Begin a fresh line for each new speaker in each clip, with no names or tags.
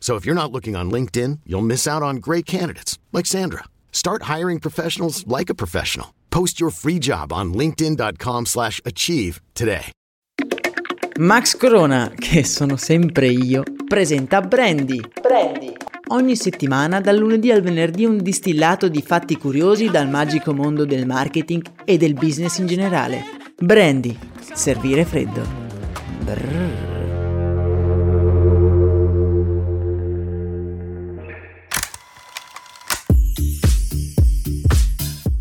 So if you're not looking on LinkedIn, you'll miss out on great candidates like Sandra. Start hiring professionals like a professional. Post your free job on linkedin.com/achieve today.
Max Corona, che sono sempre io, presenta Brandy. Brandy. Ogni settimana, dal lunedì al venerdì, un distillato di fatti curiosi dal magico mondo del marketing e del business in generale. Brandy. Servire freddo. Brrr.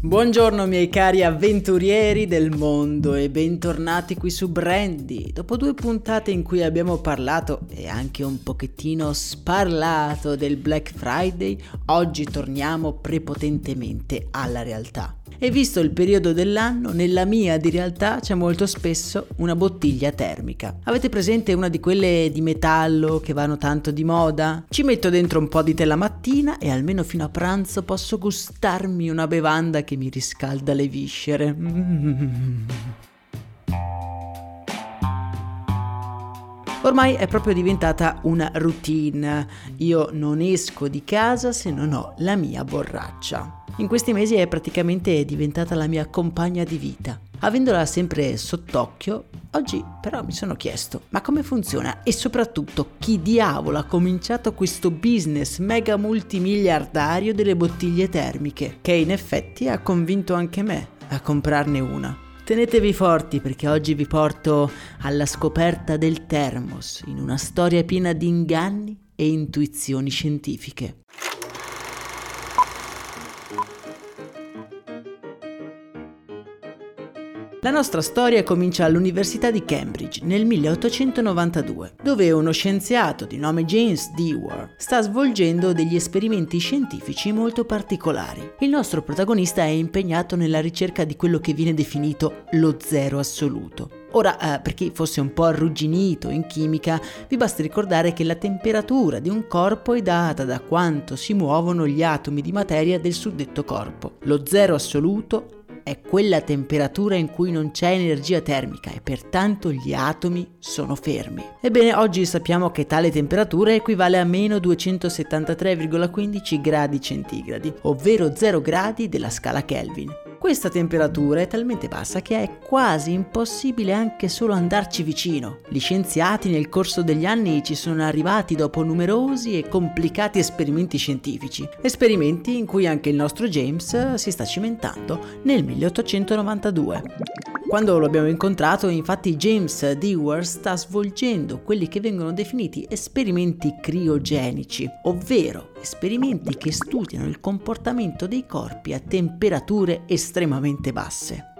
Buongiorno miei cari avventurieri del mondo e bentornati qui su Brandy. Dopo due puntate in cui abbiamo parlato e anche un pochettino sparlato del Black Friday, oggi torniamo prepotentemente alla realtà. E visto il periodo dell'anno, nella mia di realtà c'è molto spesso una bottiglia termica. Avete presente una di quelle di metallo che vanno tanto di moda? Ci metto dentro un po' di tè la mattina e almeno fino a pranzo posso gustarmi una bevanda che mi riscalda le viscere. Ormai è proprio diventata una routine. Io non esco di casa se non ho la mia borraccia. In questi mesi è praticamente diventata la mia compagna di vita. Avendola sempre sott'occhio, oggi però mi sono chiesto, ma come funziona e soprattutto chi diavolo ha cominciato questo business mega multimiliardario delle bottiglie termiche, che in effetti ha convinto anche me a comprarne una. Tenetevi forti perché oggi vi porto alla scoperta del termos in una storia piena di inganni e intuizioni scientifiche. La nostra storia comincia all'Università di Cambridge nel 1892, dove uno scienziato di nome James Dewar sta svolgendo degli esperimenti scientifici molto particolari. Il nostro protagonista è impegnato nella ricerca di quello che viene definito lo zero assoluto. Ora, eh, per chi fosse un po' arrugginito in chimica, vi basta ricordare che la temperatura di un corpo è data da quanto si muovono gli atomi di materia del suddetto corpo. Lo zero assoluto è quella temperatura in cui non c'è energia termica e pertanto gli atomi sono fermi. Ebbene, oggi sappiamo che tale temperatura equivale a meno 273,15 gradi centigradi, ovvero 0 gradi della scala Kelvin. Questa temperatura è talmente bassa che è quasi impossibile anche solo andarci vicino. Gli scienziati nel corso degli anni ci sono arrivati dopo numerosi e complicati esperimenti scientifici, esperimenti in cui anche il nostro James si sta cimentando nel 1892. Quando lo abbiamo incontrato, infatti, James Dewar sta svolgendo quelli che vengono definiti esperimenti criogenici, ovvero esperimenti che studiano il comportamento dei corpi a temperature estremamente basse.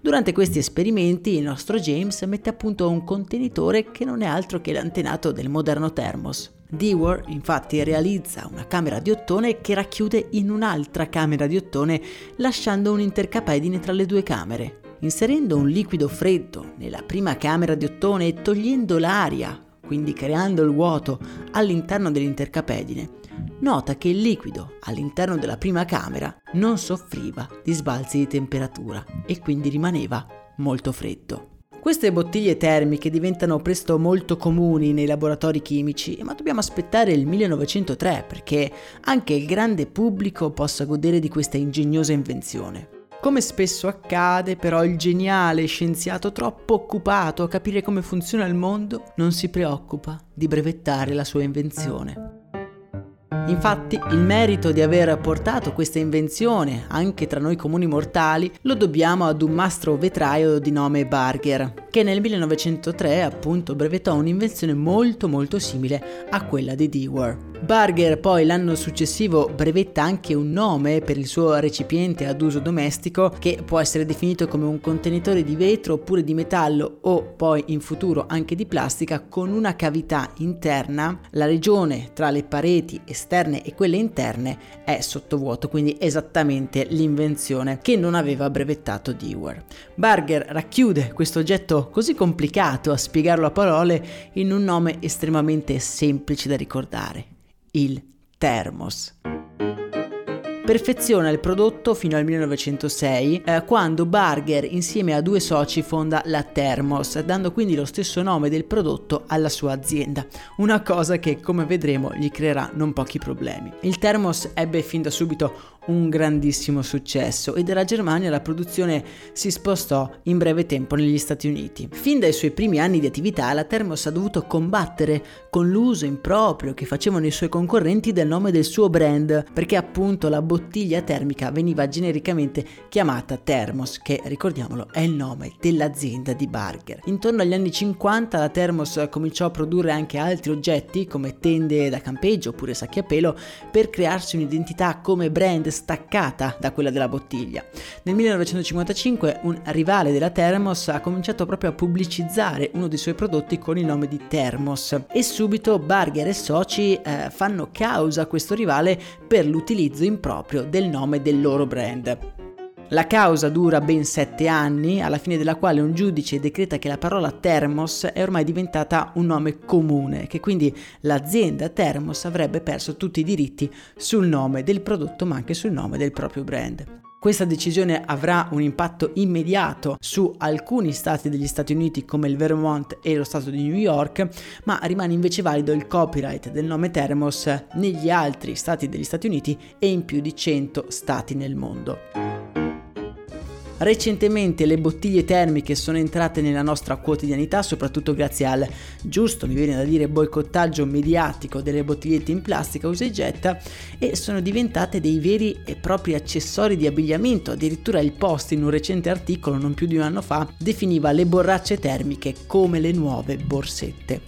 Durante questi esperimenti il nostro James mette a punto un contenitore che non è altro che l'antenato del moderno Thermos. Dewar infatti realizza una camera di ottone che racchiude in un'altra camera di ottone lasciando un intercapedine tra le due camere. Inserendo un liquido freddo nella prima camera di ottone e togliendo l'aria, quindi creando il vuoto all'interno dell'intercapedine, nota che il liquido all'interno della prima camera non soffriva di sbalzi di temperatura e quindi rimaneva molto freddo. Queste bottiglie termiche diventano presto molto comuni nei laboratori chimici, ma dobbiamo aspettare il 1903 perché anche il grande pubblico possa godere di questa ingegnosa invenzione. Come spesso accade, però, il geniale scienziato troppo occupato a capire come funziona il mondo non si preoccupa di brevettare la sua invenzione. Infatti il merito di aver portato questa invenzione anche tra noi comuni mortali lo dobbiamo ad un mastro vetraio di nome Barger, che nel 1903 appunto brevettò un'invenzione molto molto simile a quella di Dewar. Barger poi l'anno successivo brevetta anche un nome per il suo recipiente ad uso domestico che può essere definito come un contenitore di vetro oppure di metallo o poi in futuro anche di plastica con una cavità interna. La regione tra le pareti esterne e quelle interne è sottovuoto, quindi esattamente l'invenzione che non aveva brevettato Dewar. Barger racchiude questo oggetto così complicato a spiegarlo a parole in un nome estremamente semplice da ricordare il Thermos. Perfeziona il prodotto fino al 1906, eh, quando Barger insieme a due soci fonda la Thermos, dando quindi lo stesso nome del prodotto alla sua azienda, una cosa che come vedremo gli creerà non pochi problemi. Il Thermos ebbe fin da subito un grandissimo successo e dalla Germania la produzione si spostò in breve tempo negli Stati Uniti. Fin dai suoi primi anni di attività la Thermos ha dovuto combattere con l'uso improprio che facevano i suoi concorrenti del nome del suo brand perché appunto la bottiglia termica veniva genericamente chiamata Thermos che ricordiamolo è il nome dell'azienda di Barger. Intorno agli anni 50 la Thermos cominciò a produrre anche altri oggetti come tende da campeggio oppure sacchi a pelo per crearsi un'identità come brand staccata da quella della bottiglia. Nel 1955 un rivale della Thermos ha cominciato proprio a pubblicizzare uno dei suoi prodotti con il nome di Thermos e subito Barger e soci eh, fanno causa a questo rivale per l'utilizzo improprio del nome del loro brand. La causa dura ben sette anni, alla fine della quale un giudice decreta che la parola Thermos è ormai diventata un nome comune, che quindi l'azienda Thermos avrebbe perso tutti i diritti sul nome del prodotto ma anche sul nome del proprio brand. Questa decisione avrà un impatto immediato su alcuni stati degli Stati Uniti come il Vermont e lo stato di New York, ma rimane invece valido il copyright del nome Thermos negli altri stati degli Stati Uniti e in più di 100 stati nel mondo. Recentemente le bottiglie termiche sono entrate nella nostra quotidianità, soprattutto grazie al giusto, mi viene da dire, boicottaggio mediatico delle bottigliette in plastica usa e getta e sono diventate dei veri e propri accessori di abbigliamento. Addirittura il Post in un recente articolo, non più di un anno fa, definiva le borracce termiche come le nuove borsette.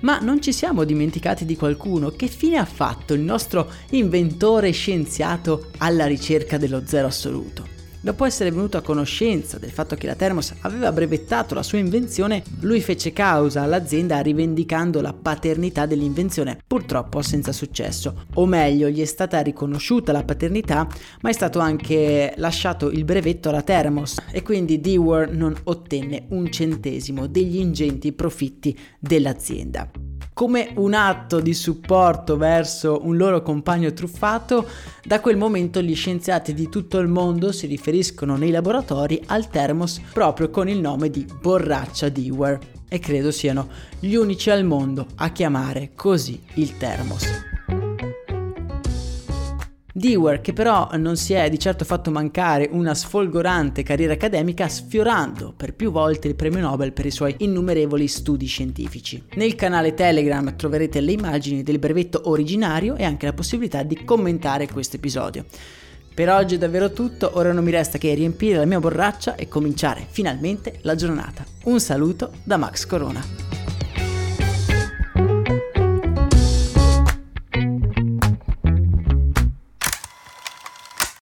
Ma non ci siamo dimenticati di qualcuno. Che fine ha fatto il nostro inventore scienziato alla ricerca dello zero assoluto? Dopo essere venuto a conoscenza del fatto che la Thermos aveva brevettato la sua invenzione, lui fece causa all'azienda rivendicando la paternità dell'invenzione, purtroppo senza successo. O meglio, gli è stata riconosciuta la paternità, ma è stato anche lasciato il brevetto alla Thermos e quindi Dewar non ottenne un centesimo degli ingenti profitti dell'azienda. Come un atto di supporto verso un loro compagno truffato, da quel momento gli scienziati di tutto il mondo si riferiscono nei laboratori al Thermos proprio con il nome di borraccia Dewar e credo siano gli unici al mondo a chiamare così il Thermos. Dewar, che però non si è di certo fatto mancare una sfolgorante carriera accademica, sfiorando per più volte il premio Nobel per i suoi innumerevoli studi scientifici. Nel canale Telegram troverete le immagini del brevetto originario e anche la possibilità di commentare questo episodio. Per oggi è davvero tutto, ora non mi resta che riempire la mia borraccia e cominciare finalmente la giornata. Un saluto da Max Corona.